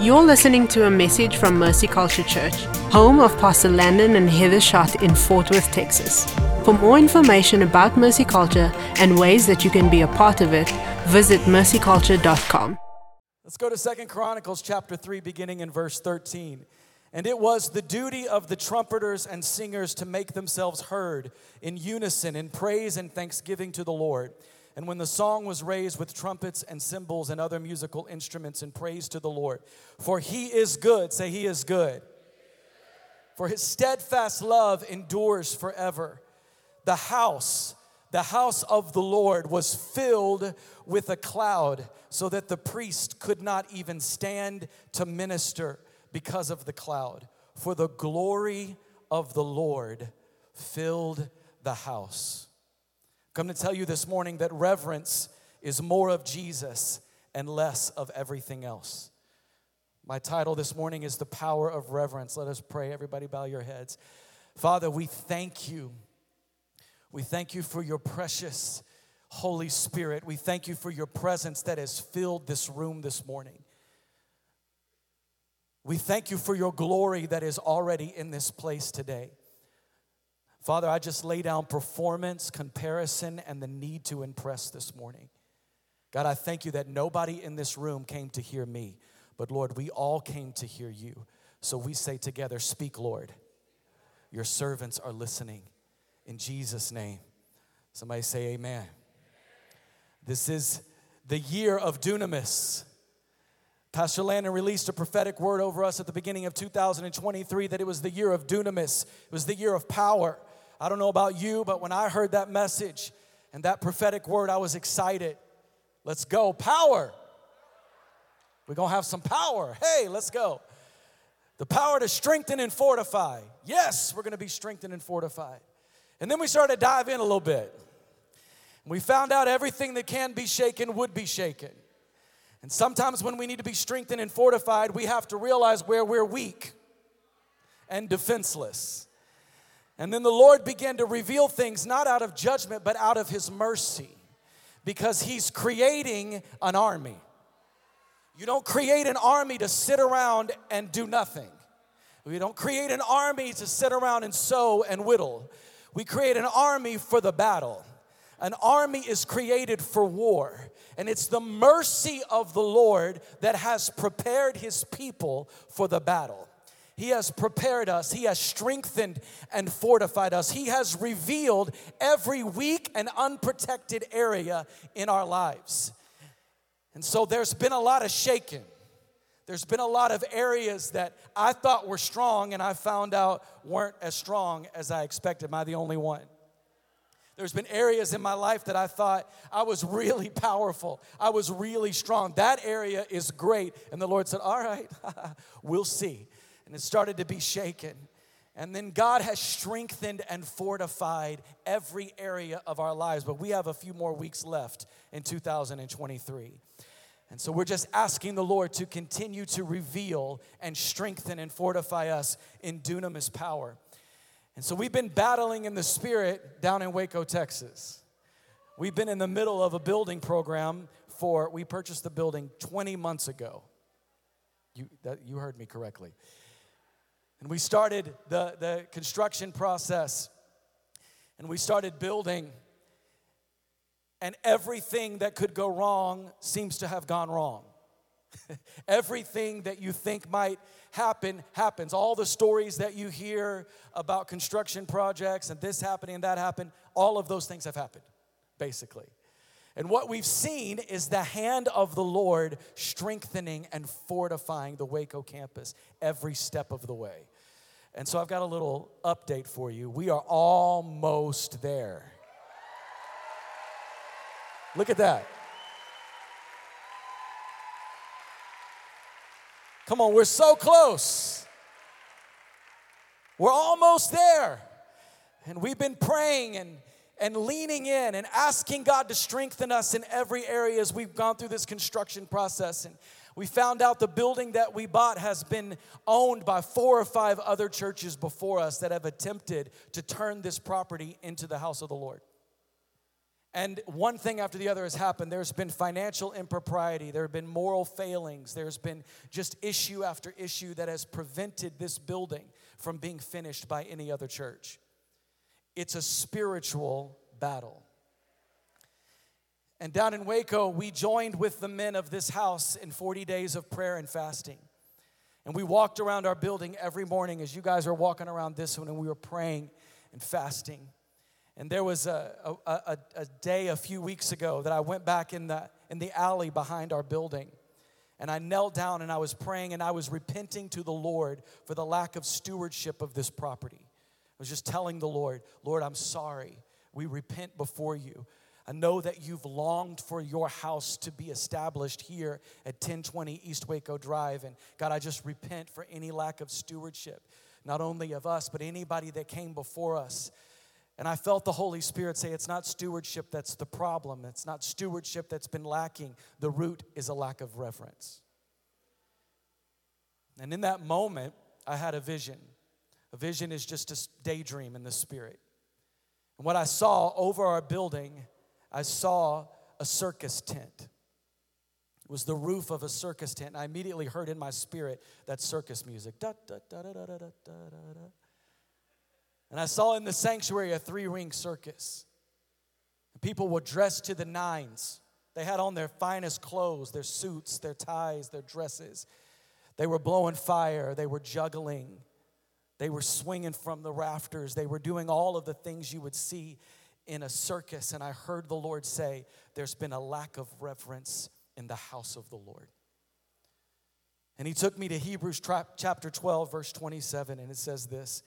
You're listening to a message from Mercy Culture Church, home of Pastor Landon and Heather Schott in Fort Worth, Texas. For more information about Mercy Culture and ways that you can be a part of it, visit mercyculture.com. Let's go to Second Chronicles chapter 3, beginning in verse 13. And it was the duty of the trumpeters and singers to make themselves heard in unison in praise and thanksgiving to the Lord. And when the song was raised with trumpets and cymbals and other musical instruments in praise to the Lord, for he is good, say, He is good. For his steadfast love endures forever. The house, the house of the Lord was filled with a cloud, so that the priest could not even stand to minister because of the cloud. For the glory of the Lord filled the house. Come to tell you this morning that reverence is more of Jesus and less of everything else. My title this morning is The Power of Reverence. Let us pray. Everybody, bow your heads. Father, we thank you. We thank you for your precious Holy Spirit. We thank you for your presence that has filled this room this morning. We thank you for your glory that is already in this place today. Father, I just lay down performance, comparison, and the need to impress this morning. God, I thank you that nobody in this room came to hear me, but Lord, we all came to hear you. So we say together, Speak, Lord. Your servants are listening. In Jesus' name. Somebody say, Amen. This is the year of dunamis. Pastor Landon released a prophetic word over us at the beginning of 2023 that it was the year of dunamis, it was the year of power. I don't know about you, but when I heard that message and that prophetic word, I was excited. Let's go. Power. We're going to have some power. Hey, let's go. The power to strengthen and fortify. Yes, we're going to be strengthened and fortified. And then we started to dive in a little bit. We found out everything that can be shaken would be shaken. And sometimes when we need to be strengthened and fortified, we have to realize where we're weak and defenseless. And then the Lord began to reveal things not out of judgment, but out of His mercy, because He's creating an army. You don't create an army to sit around and do nothing. We don't create an army to sit around and sew and whittle. We create an army for the battle. An army is created for war. And it's the mercy of the Lord that has prepared his people for the battle. He has prepared us. He has strengthened and fortified us. He has revealed every weak and unprotected area in our lives. And so there's been a lot of shaking. There's been a lot of areas that I thought were strong and I found out weren't as strong as I expected. Am I the only one? There's been areas in my life that I thought I was really powerful. I was really strong. That area is great. And the Lord said, All right, we'll see and it started to be shaken. And then God has strengthened and fortified every area of our lives. But we have a few more weeks left in 2023. And so we're just asking the Lord to continue to reveal and strengthen and fortify us in dunamis power. And so we've been battling in the spirit down in Waco, Texas. We've been in the middle of a building program for, we purchased the building 20 months ago. You, that, you heard me correctly. And we started the, the construction process and we started building, and everything that could go wrong seems to have gone wrong. everything that you think might happen happens. All the stories that you hear about construction projects and this happening and that happened, all of those things have happened, basically. And what we've seen is the hand of the Lord strengthening and fortifying the Waco campus every step of the way. And so I've got a little update for you. We are almost there. Look at that. Come on, we're so close. We're almost there. And we've been praying and and leaning in and asking God to strengthen us in every area as we've gone through this construction process. And we found out the building that we bought has been owned by four or five other churches before us that have attempted to turn this property into the house of the Lord. And one thing after the other has happened. There's been financial impropriety, there have been moral failings, there's been just issue after issue that has prevented this building from being finished by any other church. It's a spiritual battle. And down in Waco, we joined with the men of this house in 40 days of prayer and fasting. And we walked around our building every morning as you guys were walking around this one, and we were praying and fasting. And there was a, a, a, a, day a few weeks ago that I went back in the, in the alley behind our building. And I knelt down and I was praying and I was repenting to the Lord for the lack of stewardship of this property. I was just telling the Lord, Lord, I'm sorry. We repent before you. I know that you've longed for your house to be established here at 1020 East Waco Drive. And God, I just repent for any lack of stewardship, not only of us, but anybody that came before us. And I felt the Holy Spirit say, it's not stewardship that's the problem. It's not stewardship that's been lacking. The root is a lack of reverence. And in that moment, I had a vision. A vision is just a daydream in the spirit. And what I saw over our building, I saw a circus tent. It was the roof of a circus tent. And I immediately heard in my spirit that circus music. Da, da, da, da, da, da, da, da. And I saw in the sanctuary a three ring circus. People were dressed to the nines. They had on their finest clothes, their suits, their ties, their dresses. They were blowing fire, they were juggling, they were swinging from the rafters, they were doing all of the things you would see in a circus. And I heard the Lord say, There's been a lack of reverence in the house of the Lord. And he took me to Hebrews chapter 12, verse 27, and it says this.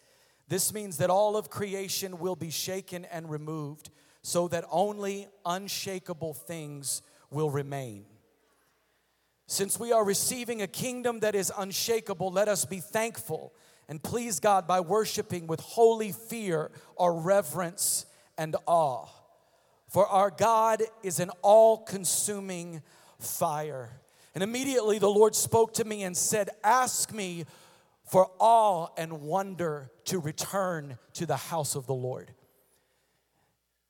This means that all of creation will be shaken and removed so that only unshakable things will remain. Since we are receiving a kingdom that is unshakable, let us be thankful and please God by worshiping with holy fear or reverence and awe. For our God is an all consuming fire. And immediately the Lord spoke to me and said, Ask me for awe and wonder to return to the house of the Lord.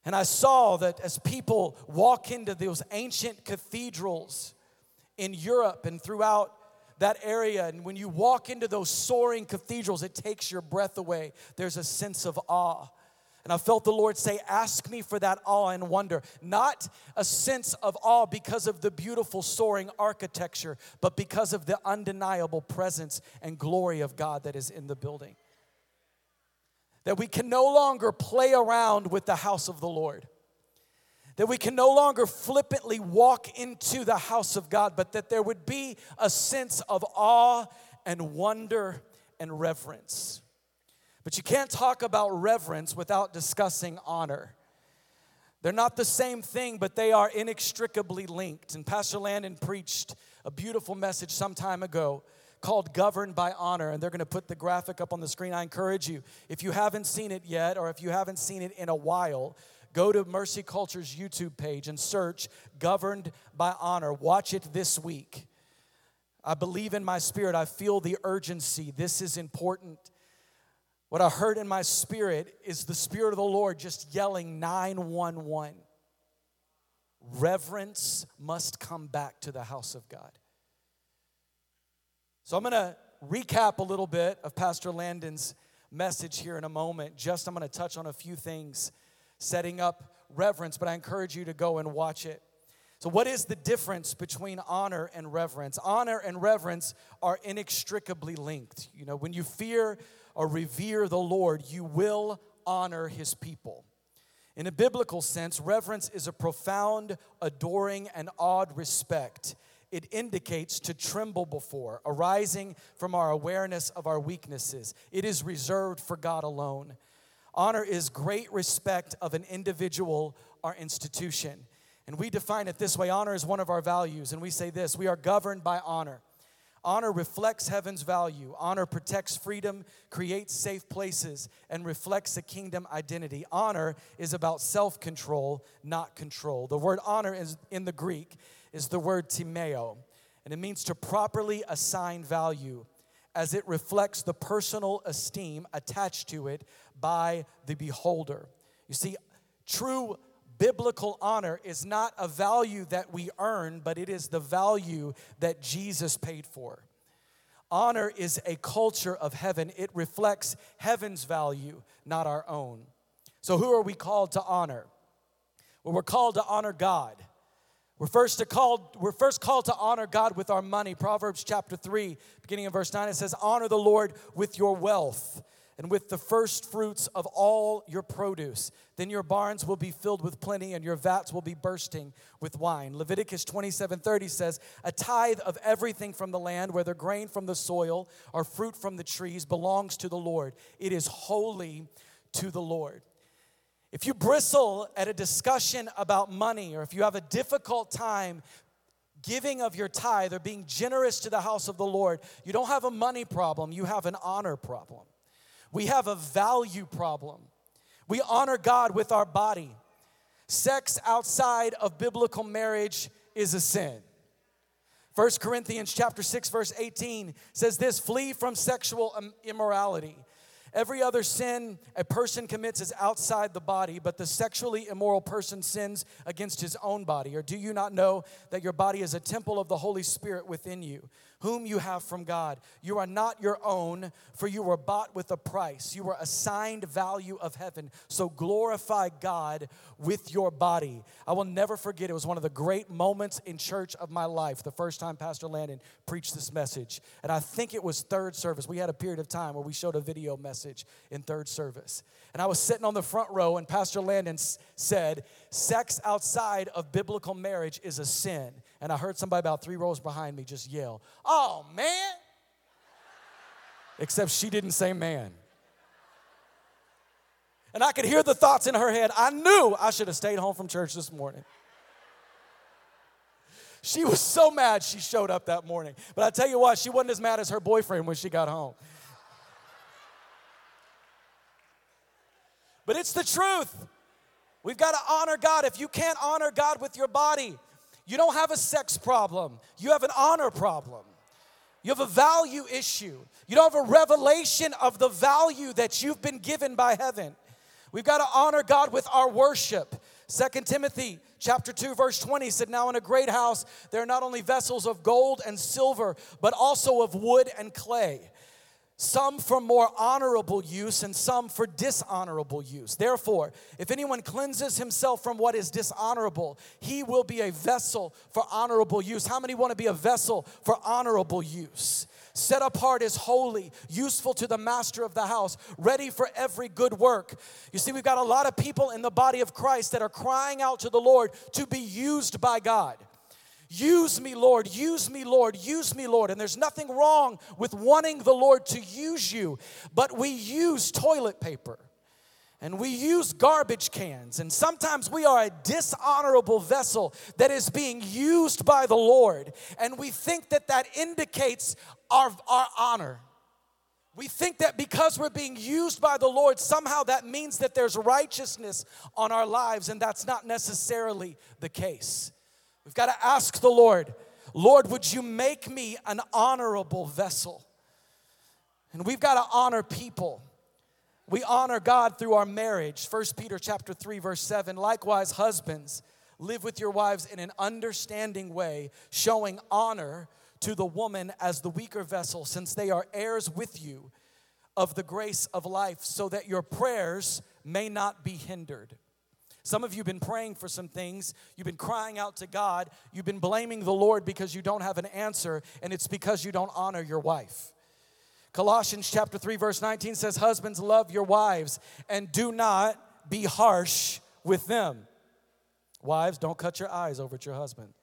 And I saw that as people walk into those ancient cathedrals in Europe and throughout that area, and when you walk into those soaring cathedrals, it takes your breath away. There's a sense of awe. And I felt the Lord say, Ask me for that awe and wonder. Not a sense of awe because of the beautiful soaring architecture, but because of the undeniable presence and glory of God that is in the building. That we can no longer play around with the house of the Lord. That we can no longer flippantly walk into the house of God, but that there would be a sense of awe and wonder and reverence. But you can't talk about reverence without discussing honor. They're not the same thing, but they are inextricably linked. And Pastor Landon preached a beautiful message some time ago called Governed by Honor. And they're going to put the graphic up on the screen. I encourage you, if you haven't seen it yet, or if you haven't seen it in a while, go to Mercy Culture's YouTube page and search Governed by Honor. Watch it this week. I believe in my spirit, I feel the urgency. This is important. What I heard in my spirit is the Spirit of the Lord just yelling 911. Reverence must come back to the house of God. So I'm going to recap a little bit of Pastor Landon's message here in a moment. Just I'm going to touch on a few things setting up reverence, but I encourage you to go and watch it. So, what is the difference between honor and reverence? Honor and reverence are inextricably linked. You know, when you fear or revere the Lord, you will honor his people. In a biblical sense, reverence is a profound, adoring, and awed respect. It indicates to tremble before, arising from our awareness of our weaknesses. It is reserved for God alone. Honor is great respect of an individual or institution. And we define it this way honor is one of our values. And we say this we are governed by honor. Honor reflects heaven's value. Honor protects freedom, creates safe places, and reflects a kingdom identity. Honor is about self control, not control. The word honor is, in the Greek is the word timeo, and it means to properly assign value as it reflects the personal esteem attached to it by the beholder. You see, true biblical honor is not a value that we earn, but it is the value that Jesus paid for. Honor is a culture of heaven, it reflects heaven's value, not our own. So, who are we called to honor? Well, we're called to honor God. We're first, called, we're first called to honor God with our money. Proverbs chapter 3, beginning in verse 9, it says, Honor the Lord with your wealth and with the first fruits of all your produce. Then your barns will be filled with plenty, and your vats will be bursting with wine. Leviticus 27 30 says, A tithe of everything from the land, whether grain from the soil or fruit from the trees, belongs to the Lord. It is holy to the Lord. If you bristle at a discussion about money, or if you have a difficult time giving of your tithe or being generous to the house of the Lord, you don't have a money problem, you have an honor problem. We have a value problem. We honor God with our body. Sex outside of biblical marriage is a sin. 1 Corinthians chapter 6 verse 18 says this, flee from sexual immorality. Every other sin a person commits is outside the body, but the sexually immoral person sins against his own body. Or do you not know that your body is a temple of the Holy Spirit within you? Whom you have from God. You are not your own, for you were bought with a price. You were assigned value of heaven. So glorify God with your body. I will never forget, it was one of the great moments in church of my life, the first time Pastor Landon preached this message. And I think it was third service. We had a period of time where we showed a video message in third service. And I was sitting on the front row, and Pastor Landon said, Sex outside of biblical marriage is a sin. And I heard somebody about three rows behind me just yell, Oh, man. Except she didn't say man. And I could hear the thoughts in her head. I knew I should have stayed home from church this morning. She was so mad she showed up that morning. But I tell you what, she wasn't as mad as her boyfriend when she got home. But it's the truth. We've got to honor God. If you can't honor God with your body, you don't have a sex problem, you have an honor problem. You have a value issue. You don't have a revelation of the value that you've been given by heaven. We've got to honor God with our worship. Second Timothy chapter 2 verse 20 said now in a great house there are not only vessels of gold and silver but also of wood and clay some for more honorable use and some for dishonorable use. Therefore, if anyone cleanses himself from what is dishonorable, he will be a vessel for honorable use. How many want to be a vessel for honorable use? Set apart as holy, useful to the master of the house, ready for every good work. You see, we've got a lot of people in the body of Christ that are crying out to the Lord to be used by God. Use me, Lord, use me, Lord, use me, Lord. And there's nothing wrong with wanting the Lord to use you, but we use toilet paper and we use garbage cans. And sometimes we are a dishonorable vessel that is being used by the Lord. And we think that that indicates our, our honor. We think that because we're being used by the Lord, somehow that means that there's righteousness on our lives, and that's not necessarily the case. We've got to ask the Lord, Lord, would you make me an honorable vessel? And we've got to honor people. We honor God through our marriage. 1 Peter chapter 3 verse 7. Likewise, husbands, live with your wives in an understanding way, showing honor to the woman as the weaker vessel, since they are heirs with you of the grace of life, so that your prayers may not be hindered. Some of you have been praying for some things. You've been crying out to God. You've been blaming the Lord because you don't have an answer, and it's because you don't honor your wife. Colossians chapter 3 verse 19 says husbands love your wives and do not be harsh with them. Wives, don't cut your eyes over at your husband.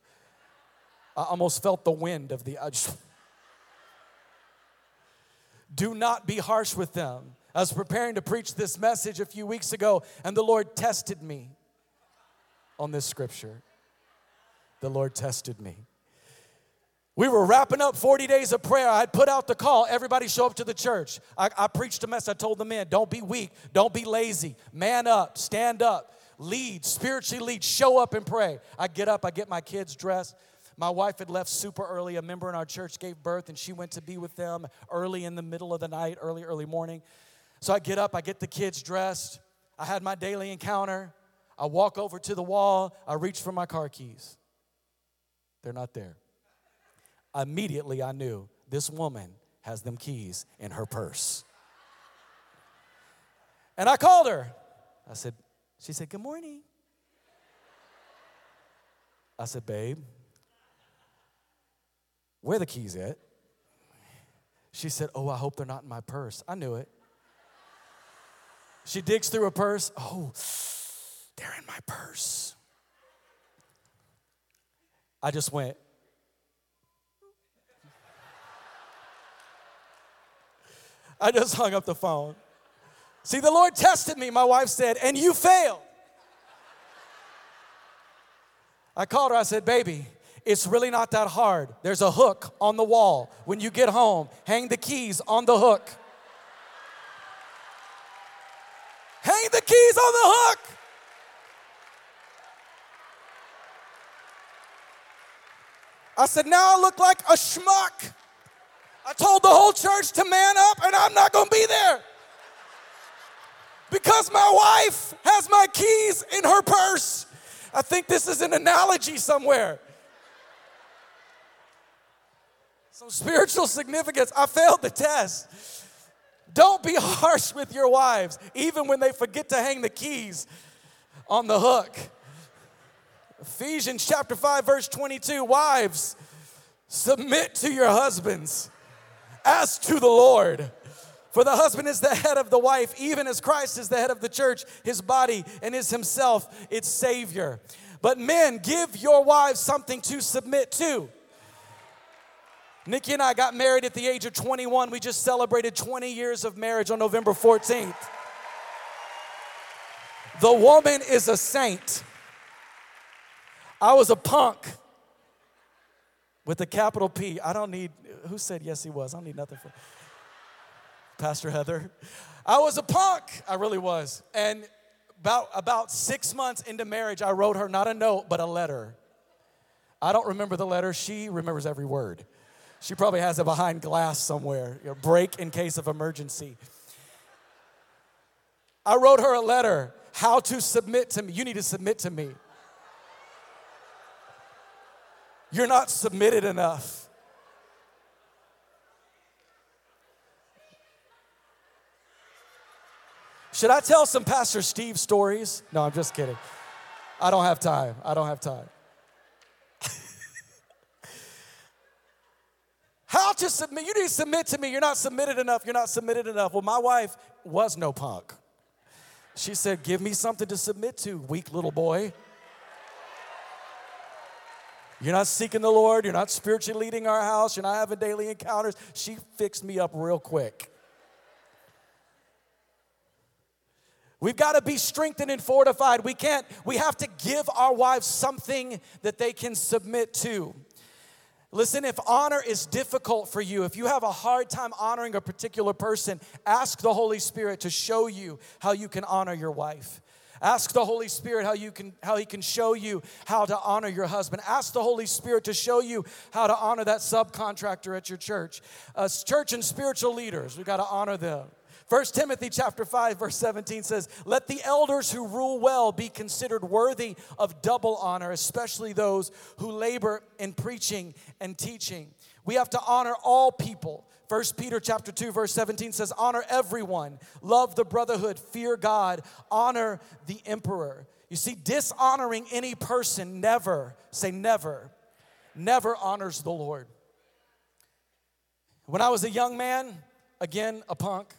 I almost felt the wind of the uh, Do not be harsh with them. I was preparing to preach this message a few weeks ago, and the Lord tested me on this scripture. The Lord tested me. We were wrapping up 40 days of prayer. I put out the call, everybody show up to the church. I, I preached a message. I told the men, don't be weak, don't be lazy. Man up, stand up, lead, spiritually lead, show up and pray. I get up, I get my kids dressed. My wife had left super early. A member in our church gave birth, and she went to be with them early in the middle of the night, early, early morning. So I get up, I get the kids dressed. I had my daily encounter. I walk over to the wall, I reach for my car keys. They're not there. Immediately, I knew this woman has them keys in her purse. And I called her. I said, She said, Good morning. I said, Babe, where the keys at? She said, Oh, I hope they're not in my purse. I knew it. She digs through her purse. Oh, they're in my purse. I just went, I just hung up the phone. See, the Lord tested me, my wife said, and you failed. I called her, I said, Baby, it's really not that hard. There's a hook on the wall. When you get home, hang the keys on the hook. The keys on the hook. I said, Now I look like a schmuck. I told the whole church to man up, and I'm not gonna be there. Because my wife has my keys in her purse. I think this is an analogy somewhere. Some spiritual significance. I failed the test. Don't be harsh with your wives, even when they forget to hang the keys on the hook. Ephesians chapter 5, verse 22 Wives, submit to your husbands as to the Lord. For the husband is the head of the wife, even as Christ is the head of the church, his body, and is himself its Savior. But men, give your wives something to submit to. Nikki and I got married at the age of 21. We just celebrated 20 years of marriage on November 14th. The woman is a saint. I was a punk with a capital P. I don't need, who said yes, he was? I don't need nothing for Pastor Heather. I was a punk. I really was. And about, about six months into marriage, I wrote her not a note, but a letter. I don't remember the letter. She remembers every word. She probably has it behind glass somewhere, you know, break in case of emergency. I wrote her a letter how to submit to me. You need to submit to me. You're not submitted enough. Should I tell some Pastor Steve stories? No, I'm just kidding. I don't have time. I don't have time. To submit? You need to submit to me. You're not submitted enough. You're not submitted enough. Well, my wife was no punk. She said, Give me something to submit to, weak little boy. You're not seeking the Lord. You're not spiritually leading our house. You're not having daily encounters. She fixed me up real quick. We've got to be strengthened and fortified. We can't, we have to give our wives something that they can submit to. Listen, if honor is difficult for you, if you have a hard time honoring a particular person, ask the Holy Spirit to show you how you can honor your wife. Ask the Holy Spirit how you can how he can show you how to honor your husband. Ask the Holy Spirit to show you how to honor that subcontractor at your church. Uh, church and spiritual leaders, we've got to honor them. 1 Timothy chapter 5 verse 17 says, "Let the elders who rule well be considered worthy of double honor, especially those who labor in preaching and teaching." We have to honor all people. 1 Peter chapter 2 verse 17 says, "Honor everyone, love the brotherhood, fear God, honor the emperor." You see, dishonoring any person never, say never, never honors the Lord. When I was a young man, again, a punk,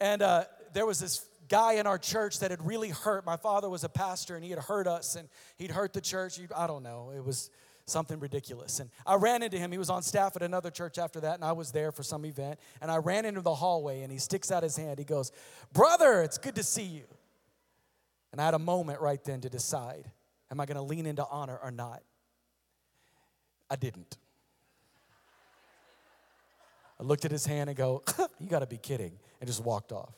and uh, there was this guy in our church that had really hurt. My father was a pastor and he had hurt us and he'd hurt the church. I don't know. It was something ridiculous. And I ran into him. He was on staff at another church after that, and I was there for some event. And I ran into the hallway and he sticks out his hand. He goes, Brother, it's good to see you. And I had a moment right then to decide am I going to lean into honor or not? I didn't. I looked at his hand and go, You got to be kidding, and just walked off.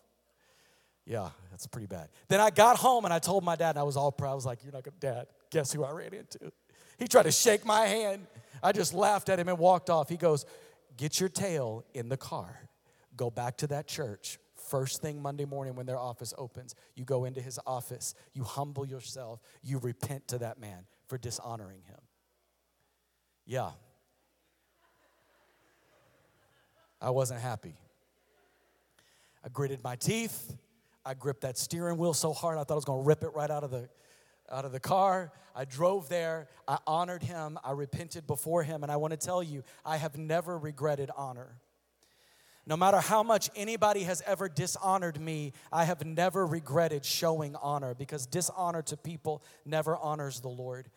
Yeah, that's pretty bad. Then I got home and I told my dad, and I was all proud. I was like, You're not to, Dad, guess who I ran into? He tried to shake my hand. I just laughed at him and walked off. He goes, Get your tail in the car, go back to that church, First thing Monday morning when their office opens, you go into his office, you humble yourself, you repent to that man for dishonoring him. Yeah. I wasn't happy. I gritted my teeth. I gripped that steering wheel so hard I thought I was going to rip it right out of the out of the car. I drove there. I honored him. I repented before him and I want to tell you, I have never regretted honor. No matter how much anybody has ever dishonored me, I have never regretted showing honor because dishonor to people never honors the Lord.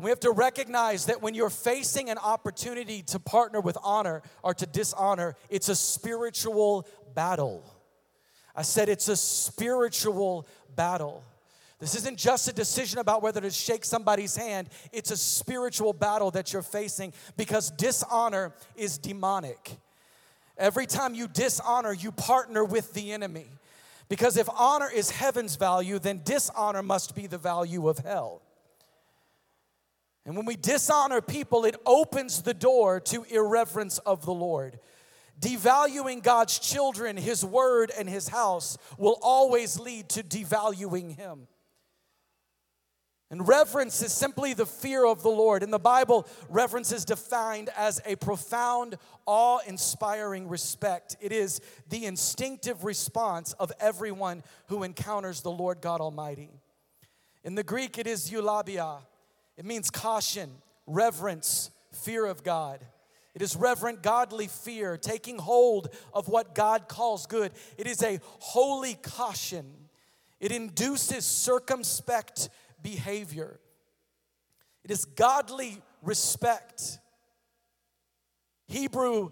And we have to recognize that when you're facing an opportunity to partner with honor or to dishonor, it's a spiritual battle. I said it's a spiritual battle. This isn't just a decision about whether to shake somebody's hand, it's a spiritual battle that you're facing because dishonor is demonic. Every time you dishonor, you partner with the enemy. Because if honor is heaven's value, then dishonor must be the value of hell. And when we dishonor people, it opens the door to irreverence of the Lord. Devaluing God's children, His word, and His house will always lead to devaluing Him. And reverence is simply the fear of the Lord. In the Bible, reverence is defined as a profound, awe inspiring respect. It is the instinctive response of everyone who encounters the Lord God Almighty. In the Greek, it is eulabeia. It means caution, reverence, fear of God. It is reverent, godly fear, taking hold of what God calls good. It is a holy caution. It induces circumspect behavior. It is godly respect. Hebrew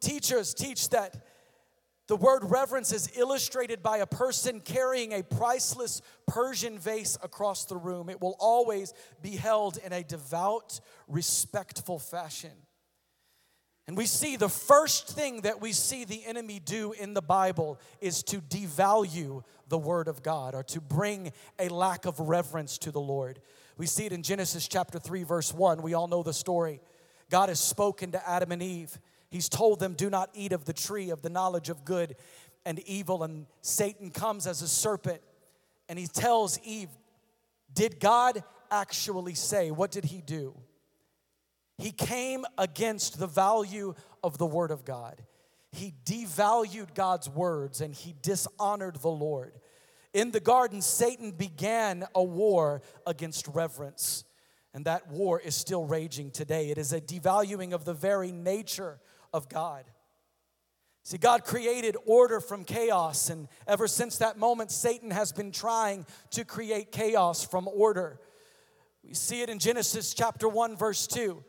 teachers teach that the word reverence is illustrated by a person carrying a priceless Persian vase across the room. It will always be held in a devout, respectful fashion. And we see the first thing that we see the enemy do in the Bible is to devalue the Word of God or to bring a lack of reverence to the Lord. We see it in Genesis chapter 3, verse 1. We all know the story. God has spoken to Adam and Eve. He's told them, Do not eat of the tree of the knowledge of good and evil. And Satan comes as a serpent and he tells Eve, Did God actually say? What did he do? He came against the value of the Word of God. He devalued God's words and he dishonored the Lord. In the garden, Satan began a war against reverence, and that war is still raging today. It is a devaluing of the very nature of God. See, God created order from chaos, and ever since that moment, Satan has been trying to create chaos from order. We see it in Genesis chapter 1, verse 2.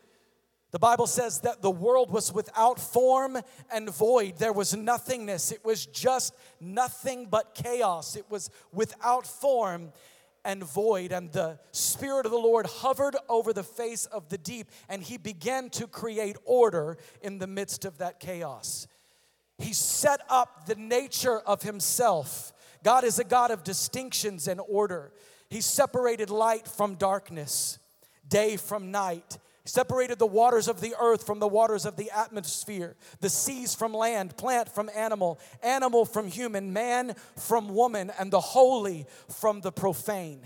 The Bible says that the world was without form and void. There was nothingness. It was just nothing but chaos. It was without form and void. And the Spirit of the Lord hovered over the face of the deep, and He began to create order in the midst of that chaos. He set up the nature of Himself. God is a God of distinctions and order. He separated light from darkness, day from night separated the waters of the earth from the waters of the atmosphere, the seas from land, plant from animal, animal from human, man from woman, and the holy from the profane.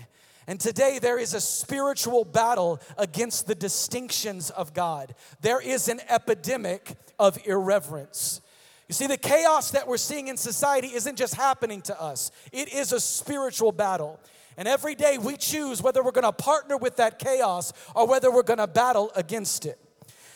And today there is a spiritual battle against the distinctions of God. There is an epidemic of irreverence. You see, the chaos that we're seeing in society isn't just happening to us, it is a spiritual battle. And every day we choose whether we're going to partner with that chaos or whether we're going to battle against it.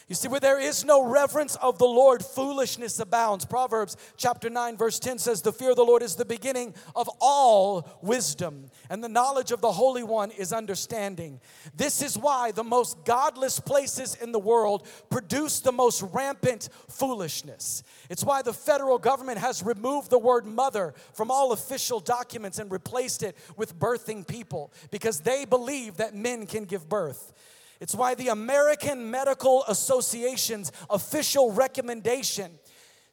You see, where there is no reverence of the Lord, foolishness abounds. Proverbs chapter 9, verse 10 says, The fear of the Lord is the beginning of all wisdom, and the knowledge of the Holy One is understanding. This is why the most godless places in the world produce the most rampant foolishness. It's why the federal government has removed the word mother from all official documents and replaced it with birthing people, because they believe that men can give birth. It's why the American Medical Association's official recommendation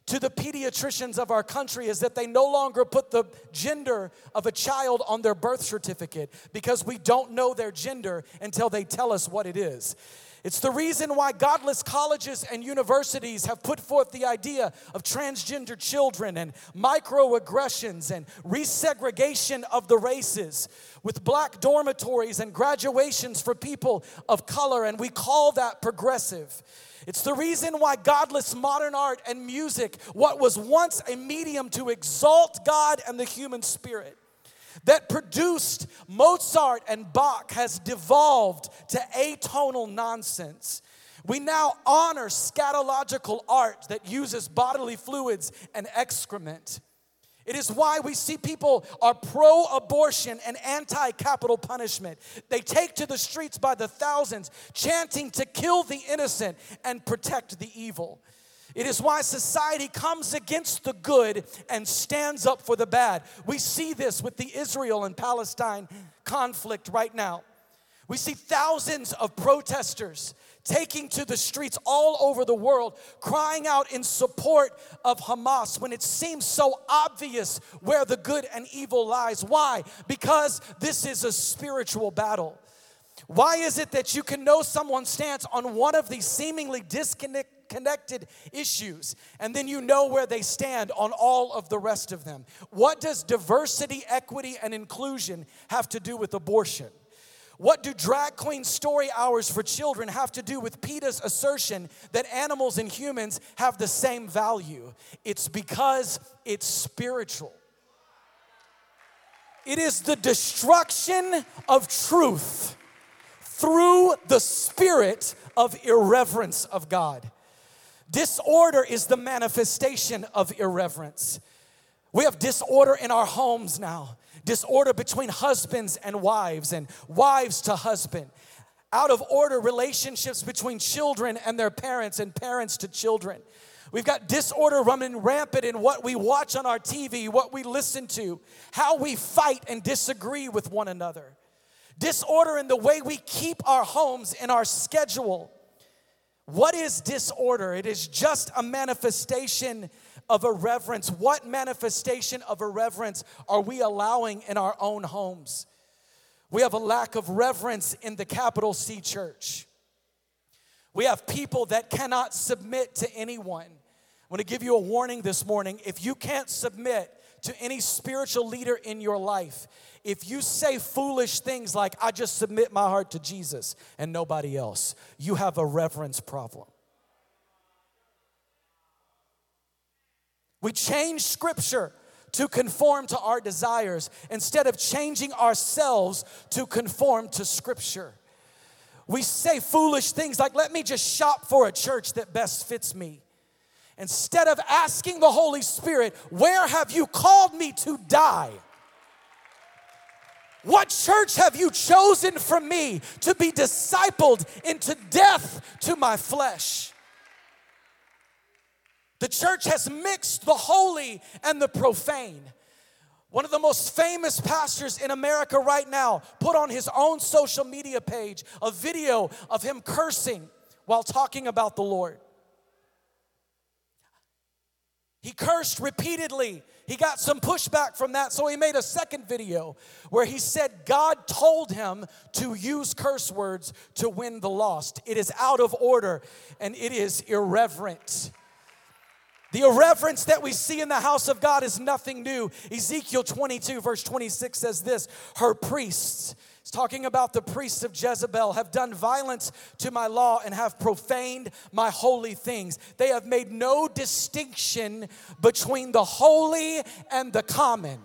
to the pediatricians of our country is that they no longer put the gender of a child on their birth certificate because we don't know their gender until they tell us what it is. It's the reason why godless colleges and universities have put forth the idea of transgender children and microaggressions and resegregation of the races with black dormitories and graduations for people of color, and we call that progressive. It's the reason why godless modern art and music, what was once a medium to exalt God and the human spirit, that produced Mozart and Bach has devolved to atonal nonsense. We now honor scatological art that uses bodily fluids and excrement. It is why we see people are pro abortion and anti capital punishment. They take to the streets by the thousands, chanting to kill the innocent and protect the evil. It is why society comes against the good and stands up for the bad. We see this with the Israel and Palestine conflict right now. We see thousands of protesters taking to the streets all over the world, crying out in support of Hamas when it seems so obvious where the good and evil lies. Why? Because this is a spiritual battle. Why is it that you can know someone's stance on one of these seemingly disconnected issues and then you know where they stand on all of the rest of them? What does diversity, equity, and inclusion have to do with abortion? What do drag queen story hours for children have to do with PETA's assertion that animals and humans have the same value? It's because it's spiritual. It is the destruction of truth through the spirit of irreverence of God. Disorder is the manifestation of irreverence. We have disorder in our homes now disorder between husbands and wives, and wives to husband, out of order relationships between children and their parents, and parents to children. We've got disorder running rampant in what we watch on our TV, what we listen to, how we fight and disagree with one another. Disorder in the way we keep our homes and our schedule. What is disorder? It is just a manifestation of irreverence? What manifestation of irreverence are we allowing in our own homes? We have a lack of reverence in the capital C church. We have people that cannot submit to anyone. I want to give you a warning this morning. If you can't submit to any spiritual leader in your life, if you say foolish things like, I just submit my heart to Jesus and nobody else, you have a reverence problem. We change scripture to conform to our desires instead of changing ourselves to conform to scripture. We say foolish things like, let me just shop for a church that best fits me. Instead of asking the Holy Spirit, where have you called me to die? What church have you chosen for me to be discipled into death to my flesh? The church has mixed the holy and the profane. One of the most famous pastors in America right now put on his own social media page a video of him cursing while talking about the Lord. He cursed repeatedly. He got some pushback from that, so he made a second video where he said God told him to use curse words to win the lost. It is out of order and it is irreverent. The irreverence that we see in the house of God is nothing new. Ezekiel 22, verse 26 says this Her priests, it's talking about the priests of Jezebel, have done violence to my law and have profaned my holy things. They have made no distinction between the holy and the common.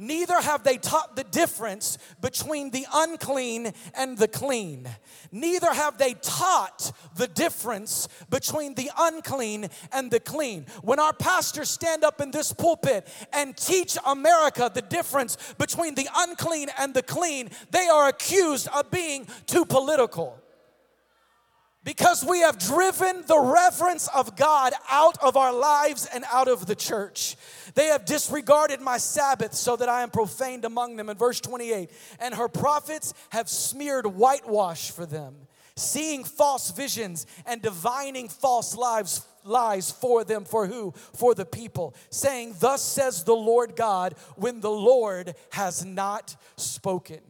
Neither have they taught the difference between the unclean and the clean. Neither have they taught the difference between the unclean and the clean. When our pastors stand up in this pulpit and teach America the difference between the unclean and the clean, they are accused of being too political. Because we have driven the reverence of God out of our lives and out of the church. They have disregarded my Sabbath so that I am profaned among them. In verse 28, and her prophets have smeared whitewash for them, seeing false visions and divining false lives lies for them for who for the people saying thus says the lord god when the lord has not spoken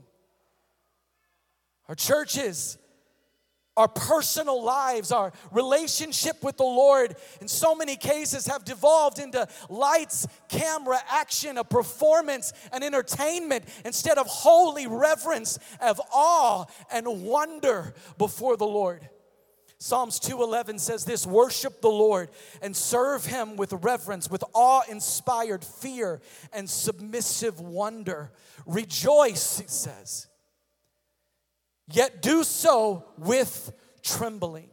our churches our personal lives, our relationship with the Lord, in so many cases, have devolved into lights, camera, action, a performance, and entertainment instead of holy reverence, of awe and wonder before the Lord. Psalms 2:11 says this, worship the Lord and serve him with reverence, with awe-inspired fear and submissive wonder. Rejoice, it says yet do so with trembling.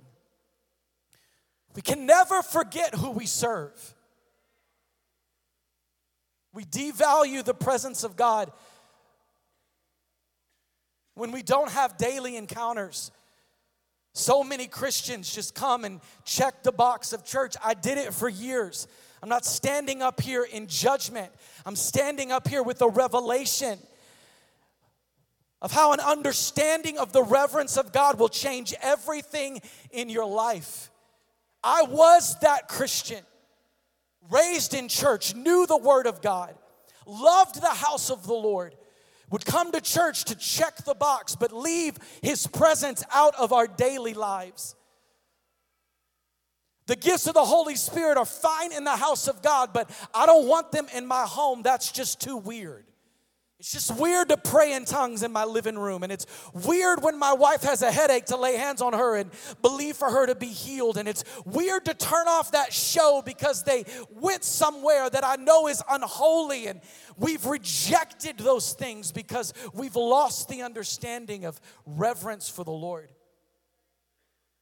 We can never forget who we serve. We devalue the presence of God when we don't have daily encounters. So many Christians just come and check the box of church. I did it for years. I'm not standing up here in judgment, I'm standing up here with a revelation of how an understanding of the reverence of God will change everything in your life. I was that Christian, raised in church, knew the Word of God, loved the house of the Lord, would come to church to check the box, but leave His presence out of our daily lives. The gifts of the Holy Spirit are fine in the house of God, but I don't want them in my home. That's just too weird. It's just weird to pray in tongues in my living room. And it's weird when my wife has a headache to lay hands on her and believe for her to be healed. And it's weird to turn off that show because they went somewhere that I know is unholy. And we've rejected those things because we've lost the understanding of reverence for the Lord.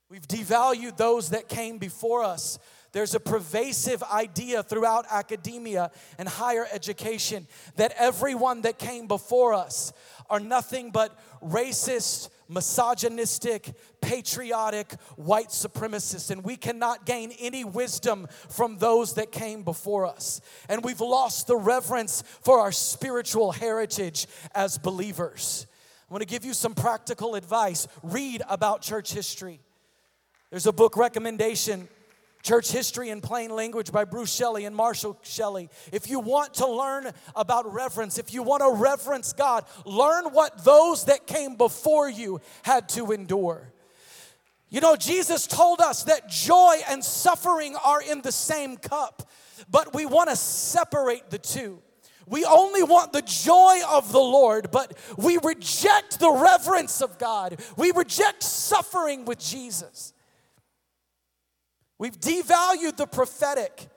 We've devalued those that came before us there's a pervasive idea throughout academia and higher education that everyone that came before us are nothing but racist, misogynistic, patriotic, white supremacists, and we cannot gain any wisdom from those that came before us. And we've lost the reverence for our spiritual heritage as believers. I want to give you some practical advice. Read about church history. There's a book recommendation Church History in Plain Language by Bruce Shelley and Marshall Shelley. If you want to learn about reverence, if you want to reverence God, learn what those that came before you had to endure. You know, Jesus told us that joy and suffering are in the same cup, but we want to separate the two. We only want the joy of the Lord, but we reject the reverence of God. We reject suffering with Jesus. We've devalued the prophetic.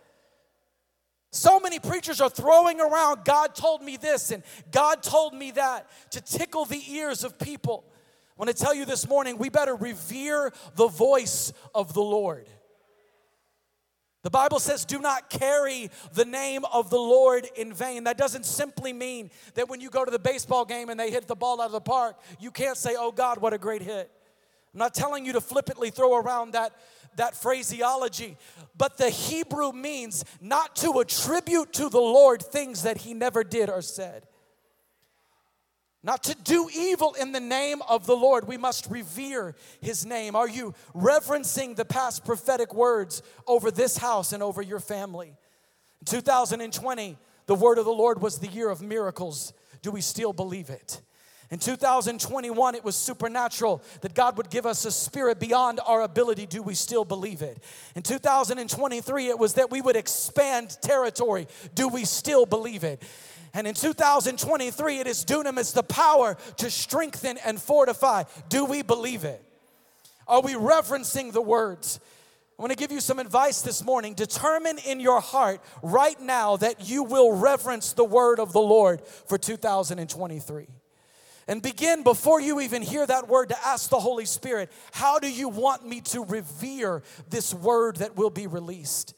So many preachers are throwing around, God told me this and God told me that to tickle the ears of people. I want to tell you this morning, we better revere the voice of the Lord. The Bible says, do not carry the name of the Lord in vain. That doesn't simply mean that when you go to the baseball game and they hit the ball out of the park, you can't say, oh God, what a great hit. I'm not telling you to flippantly throw around that that phraseology, but the Hebrew means not to attribute to the Lord things that he never did or said. Not to do evil in the name of the Lord. We must revere his name. Are you reverencing the past prophetic words over this house and over your family? In 2020, the word of the Lord was the year of miracles. Do we still believe it? In 2021, it was supernatural that God would give us a spirit beyond our ability. Do we still believe it? In 2023, it was that we would expand territory. Do we still believe it? And in 2023, it is dunamis, the power to strengthen and fortify. Do we believe it? Are we reverencing the words? I want to give you some advice this morning. Determine in your heart right now that you will reverence the word of the Lord for 2023. And begin before you even hear that word to ask the Holy Spirit, how do you want me to revere this word that will be released?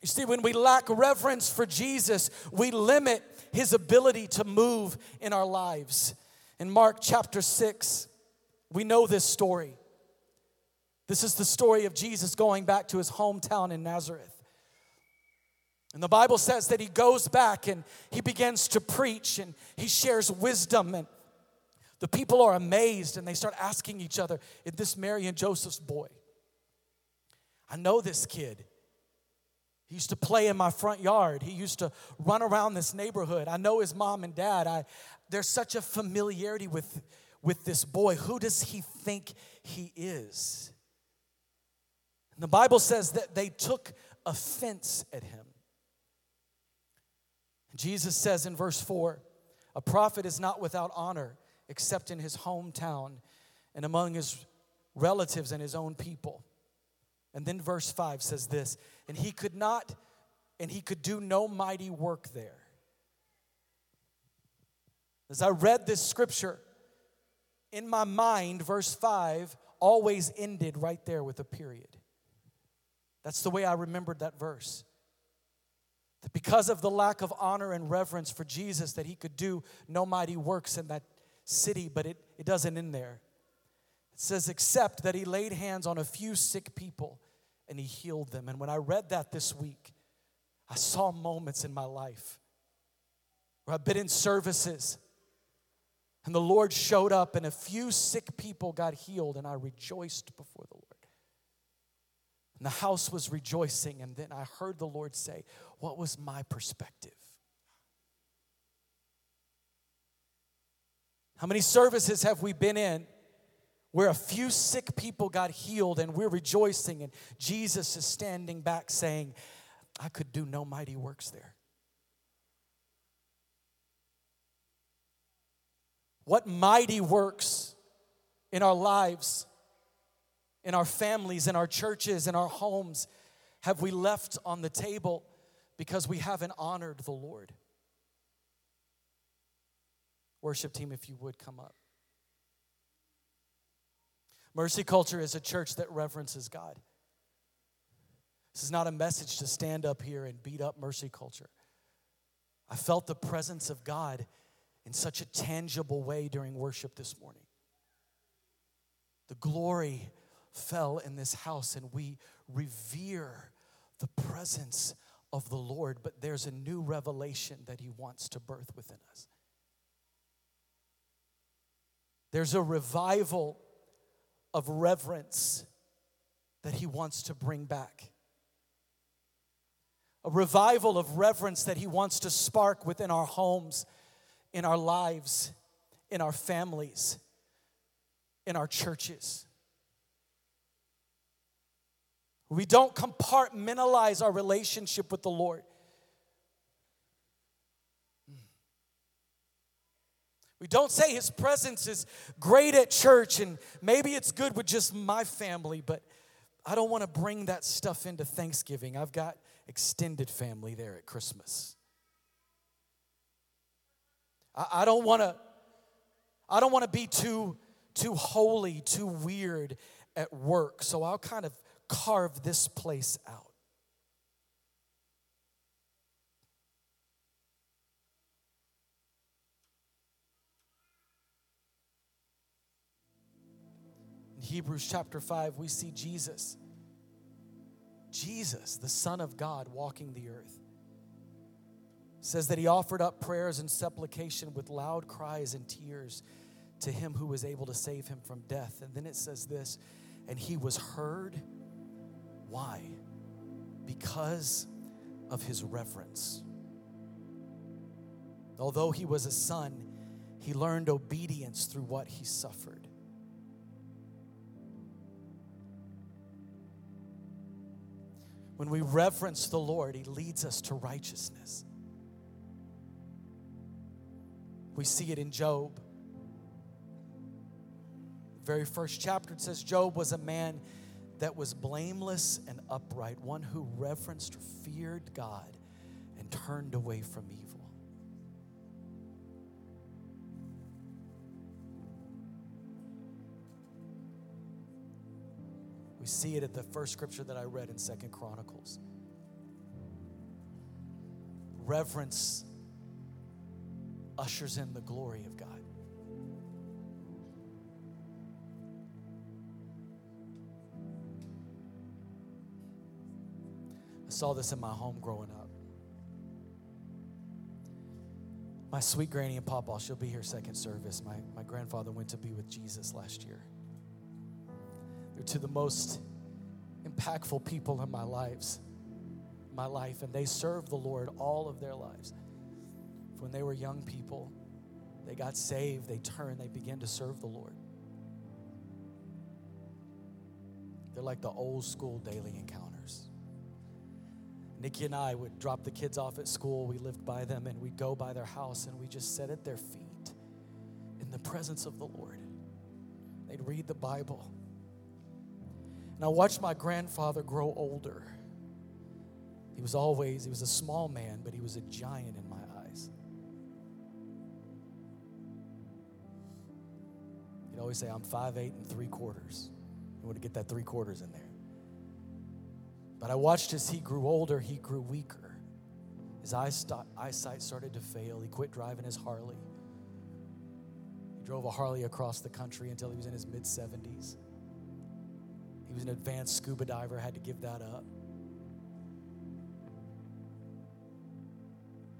You see, when we lack reverence for Jesus, we limit his ability to move in our lives. In Mark chapter 6, we know this story. This is the story of Jesus going back to his hometown in Nazareth. And the Bible says that he goes back and he begins to preach and he shares wisdom. And the people are amazed and they start asking each other, Is this Mary and Joseph's boy? I know this kid. He used to play in my front yard. He used to run around this neighborhood. I know his mom and dad. I, there's such a familiarity with, with this boy. Who does he think he is? And the Bible says that they took offense at him. Jesus says in verse 4 a prophet is not without honor except in his hometown and among his relatives and his own people. And then verse 5 says this, and he could not, and he could do no mighty work there. As I read this scripture, in my mind, verse 5 always ended right there with a period. That's the way I remembered that verse. Because of the lack of honor and reverence for Jesus, that he could do no mighty works in that city, but it, it doesn't end there. It says, except that he laid hands on a few sick people and he healed them. And when I read that this week, I saw moments in my life where I've been in services and the Lord showed up and a few sick people got healed and I rejoiced before the Lord. And the house was rejoicing and then I heard the Lord say, What was my perspective? How many services have we been in where a few sick people got healed and we're rejoicing, and Jesus is standing back saying, I could do no mighty works there. What mighty works in our lives, in our families, in our churches, in our homes have we left on the table because we haven't honored the Lord? Worship team, if you would come up. Mercy Culture is a church that reverences God. This is not a message to stand up here and beat up Mercy Culture. I felt the presence of God in such a tangible way during worship this morning. The glory fell in this house, and we revere the presence of the Lord, but there's a new revelation that He wants to birth within us. There's a revival of reverence that he wants to bring back. A revival of reverence that he wants to spark within our homes, in our lives, in our families, in our churches. We don't compartmentalize our relationship with the Lord. Hmm. We don't say his presence is great at church and maybe it's good with just my family, but I don't want to bring that stuff into Thanksgiving. I've got extended family there at Christmas. I, I don't want to I don't want to be too too holy, too weird at work. So I'll kind of carve this place out. In Hebrews chapter 5, we see Jesus. Jesus, the Son of God, walking the earth. says that he offered up prayers and supplication with loud cries and tears to him who was able to save him from death. And then it says this, and he was heard. Why? Because of his reverence. Although he was a son, he learned obedience through what he suffered. When we reverence the Lord, He leads us to righteousness. We see it in Job. very first chapter, it says Job was a man that was blameless and upright, one who reverenced feared God and turned away from evil. We see it at the first scripture that I read in Second Chronicles. Reverence ushers in the glory of God. Saw this in my home growing up. My sweet granny and papa, she'll be here second service. My, my grandfather went to be with Jesus last year. They're two of the most impactful people in my lives, my life, and they served the Lord all of their lives. When they were young people, They got saved, they turned, they began to serve the Lord. They're like the old school daily encounters. Nikki and I would drop the kids off at school. We lived by them and we'd go by their house and we just sit at their feet in the presence of the Lord. They'd read the Bible. And I watched my grandfather grow older. He was always, he was a small man, but he was a giant in my eyes. He'd always say, I'm five eight and three quarters. You want to get that three quarters in there. But I watched as he grew older, he grew weaker. His eyesight started to fail. He quit driving his Harley. He drove a Harley across the country until he was in his mid 70s. He was an advanced scuba diver, had to give that up.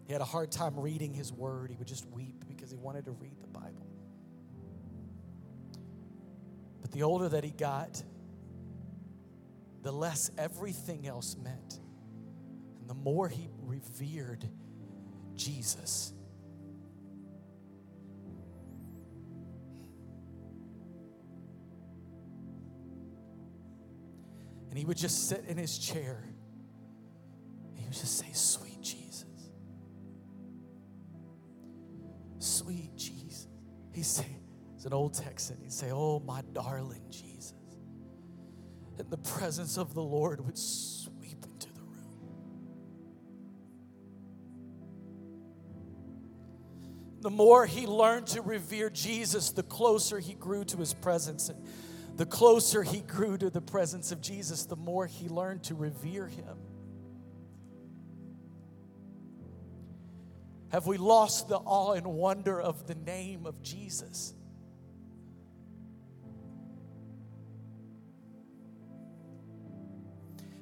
He had a hard time reading his word. He would just weep because he wanted to read the Bible. But the older that he got, the less everything else meant. And the more he revered Jesus. And he would just sit in his chair. And he would just say, Sweet Jesus. Sweet Jesus. He'd say, as an old Texan, he'd say, Oh, my darling Jesus and the presence of the Lord would sweep into the room. The more he learned to revere Jesus, the closer he grew to his presence. And the closer he grew to the presence of Jesus, the more he learned to revere him. Have we lost the awe and wonder of the name of Jesus?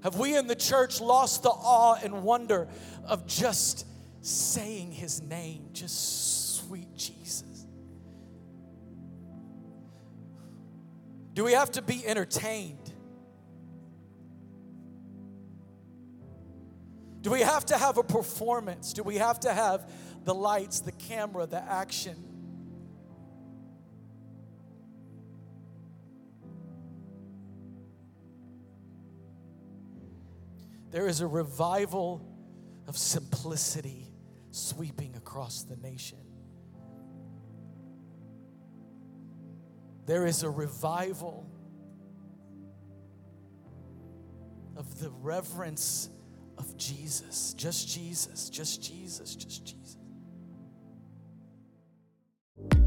Have we in the church lost the awe and wonder of just saying his name, just sweet Jesus? Do we have to be entertained? Do we have to have a performance? Do we have to have the lights, the camera, the action? There is a revival of simplicity sweeping across the nation. There is a revival of the reverence of Jesus. Just Jesus, just Jesus, just Jesus.